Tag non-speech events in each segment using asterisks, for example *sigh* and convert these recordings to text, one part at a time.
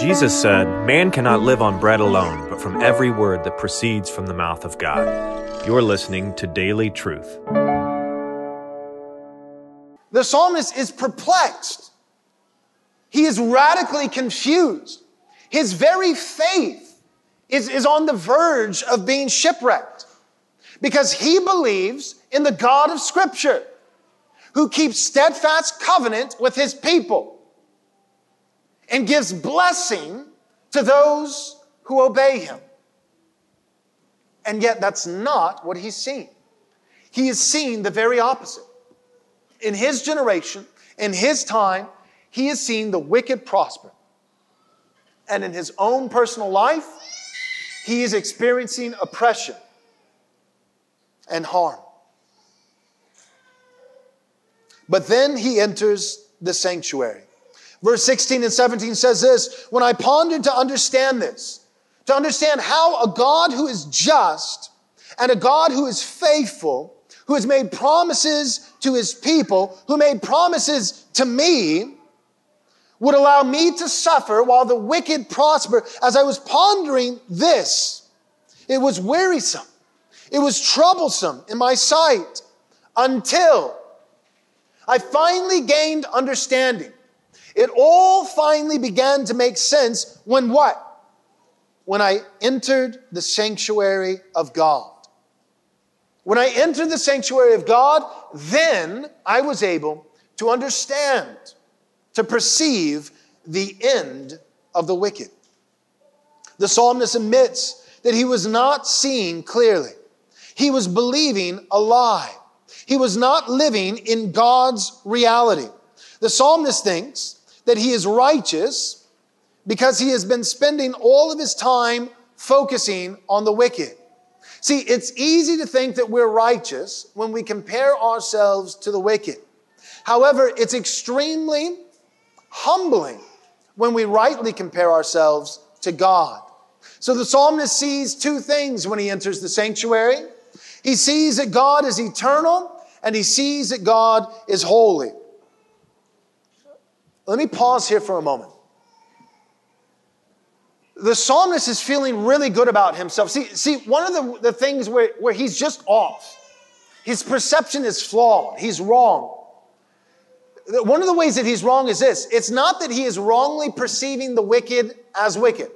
Jesus said, Man cannot live on bread alone, but from every word that proceeds from the mouth of God. You're listening to Daily Truth. The psalmist is perplexed. He is radically confused. His very faith is, is on the verge of being shipwrecked because he believes in the God of Scripture who keeps steadfast covenant with his people and gives blessing to those who obey him. And yet, that's not what he's seen. He is seeing the very opposite. In his generation, in his time, he has seen the wicked prosper. And in his own personal life, he is experiencing oppression and harm. But then he enters the sanctuary. Verse 16 and 17 says this When I pondered to understand this, to understand how a God who is just and a God who is faithful, who has made promises to his people, who made promises to me, would allow me to suffer while the wicked prosper. As I was pondering this, it was wearisome. It was troublesome in my sight until I finally gained understanding. It all finally began to make sense when what? When I entered the sanctuary of God. When I entered the sanctuary of God, then I was able to understand, to perceive the end of the wicked. The psalmist admits that he was not seeing clearly. He was believing a lie. He was not living in God's reality. The psalmist thinks that he is righteous because he has been spending all of his time focusing on the wicked. See, it's easy to think that we're righteous when we compare ourselves to the wicked. However, it's extremely humbling when we rightly compare ourselves to God. So the psalmist sees two things when he enters the sanctuary. He sees that God is eternal and he sees that God is holy. Let me pause here for a moment. The psalmist is feeling really good about himself. See, see one of the, the things where, where he's just off, his perception is flawed, he's wrong. One of the ways that he's wrong is this it's not that he is wrongly perceiving the wicked as wicked,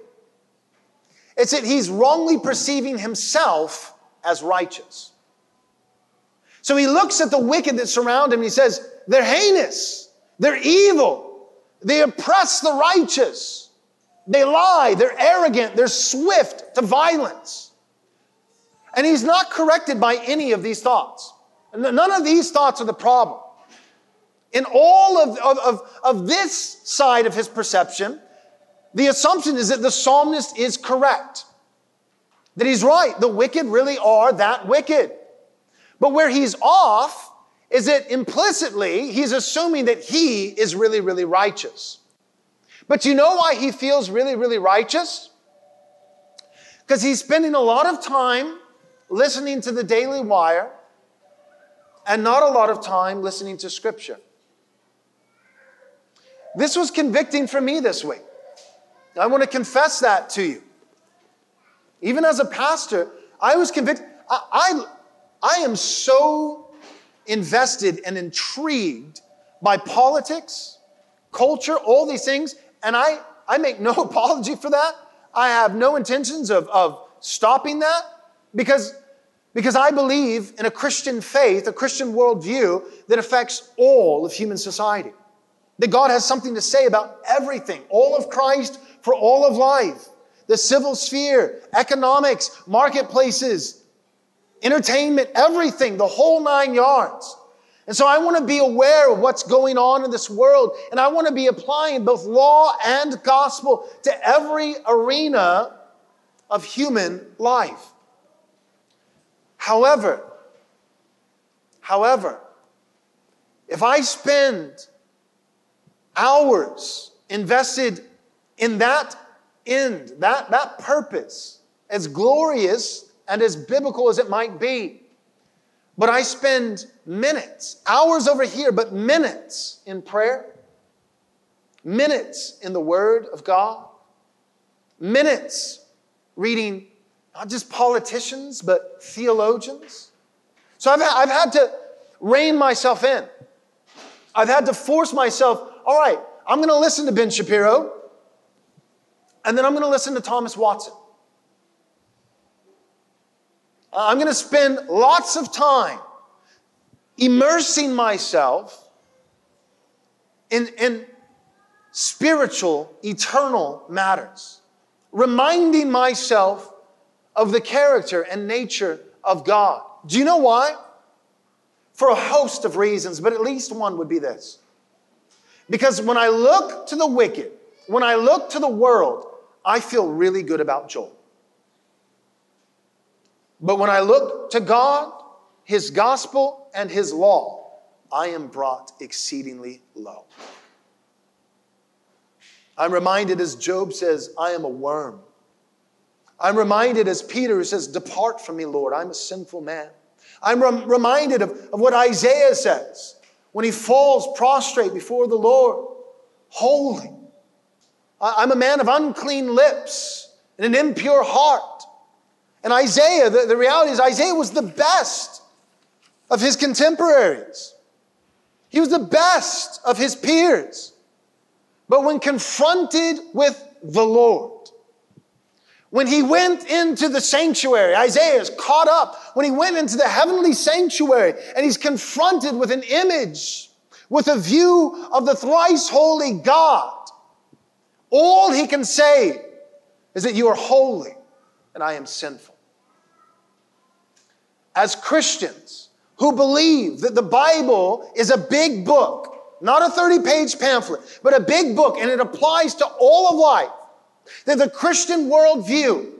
it's that he's wrongly perceiving himself as righteous. So he looks at the wicked that surround him and he says, They're heinous, they're evil, they oppress the righteous, they lie, they're arrogant, they're swift to violence. And he's not corrected by any of these thoughts. None of these thoughts are the problem. In all of, of, of, of this side of his perception, the assumption is that the psalmist is correct. That he's right. The wicked really are that wicked. But where he's off is that implicitly he's assuming that he is really, really righteous. But you know why he feels really, really righteous? Because he's spending a lot of time listening to the Daily Wire and not a lot of time listening to Scripture. This was convicting for me this week. I want to confess that to you. Even as a pastor, I was convicted. I, I, I am so invested and intrigued by politics, culture, all these things, and I, I make no *laughs* apology for that. I have no intentions of, of stopping that because, because I believe in a Christian faith, a Christian worldview that affects all of human society. That God has something to say about everything, all of Christ for all of life, the civil sphere, economics, marketplaces, entertainment, everything, the whole nine yards. And so I want to be aware of what's going on in this world, and I want to be applying both law and gospel to every arena of human life. However, however, if I spend hours invested in that end, that, that purpose, as glorious and as biblical as it might be. But I spend minutes, hours over here, but minutes in prayer, minutes in the Word of God, minutes reading not just politicians, but theologians. So I've, I've had to rein myself in. I've had to force myself, all right, I'm going to listen to Ben Shapiro, and then I'm going to listen to Thomas Watson. Uh, I'm going to spend lots of time immersing myself in, in spiritual, eternal matters, reminding myself of the character and nature of God. Do you know why? For a host of reasons, but at least one would be this. Because when I look to the wicked, when I look to the world, I feel really good about Joel. But when I look to God, His gospel, and His law, I am brought exceedingly low. I'm reminded as Job says, I am a worm. I'm reminded as Peter who says, Depart from me, Lord, I'm a sinful man. I'm rem- reminded of, of what Isaiah says when he falls prostrate before the Lord, holy. I'm a man of unclean lips and an impure heart. And Isaiah, the, the reality is, Isaiah was the best of his contemporaries. He was the best of his peers. But when confronted with the Lord, when he went into the sanctuary, Isaiah is caught up. When he went into the heavenly sanctuary and he's confronted with an image, with a view of the thrice holy God, all he can say is that you are holy and I am sinful. As Christians who believe that the Bible is a big book, not a 30 page pamphlet, but a big book, and it applies to all of life, that the Christian worldview,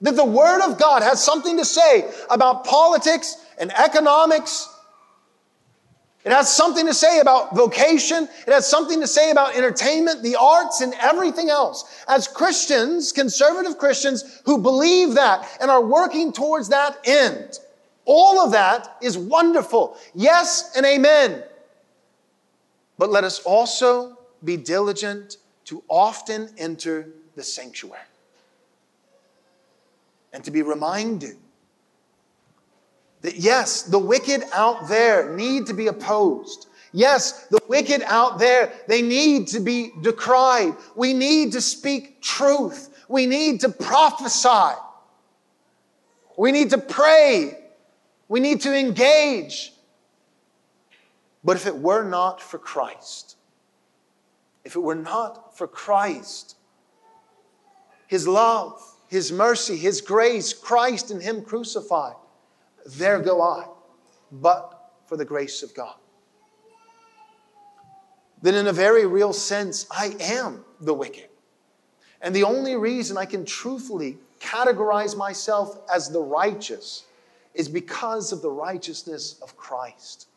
that the Word of God has something to say about politics and economics. It has something to say about vocation. It has something to say about entertainment, the arts, and everything else. As Christians, conservative Christians who believe that and are working towards that end, all of that is wonderful. Yes and amen. But let us also be diligent to often enter the sanctuary and to be reminded that yes, the wicked out there need to be opposed. Yes, the wicked out there, they need to be decried. We need to speak truth. We need to prophesy. We need to pray. We need to engage. But if it were not for Christ, if it were not for Christ, His love, His mercy, His grace, Christ and Him crucified, there go I, but for the grace of God. Then, in a very real sense, I am the wicked. And the only reason I can truthfully categorize myself as the righteous is because of the righteousness of Christ.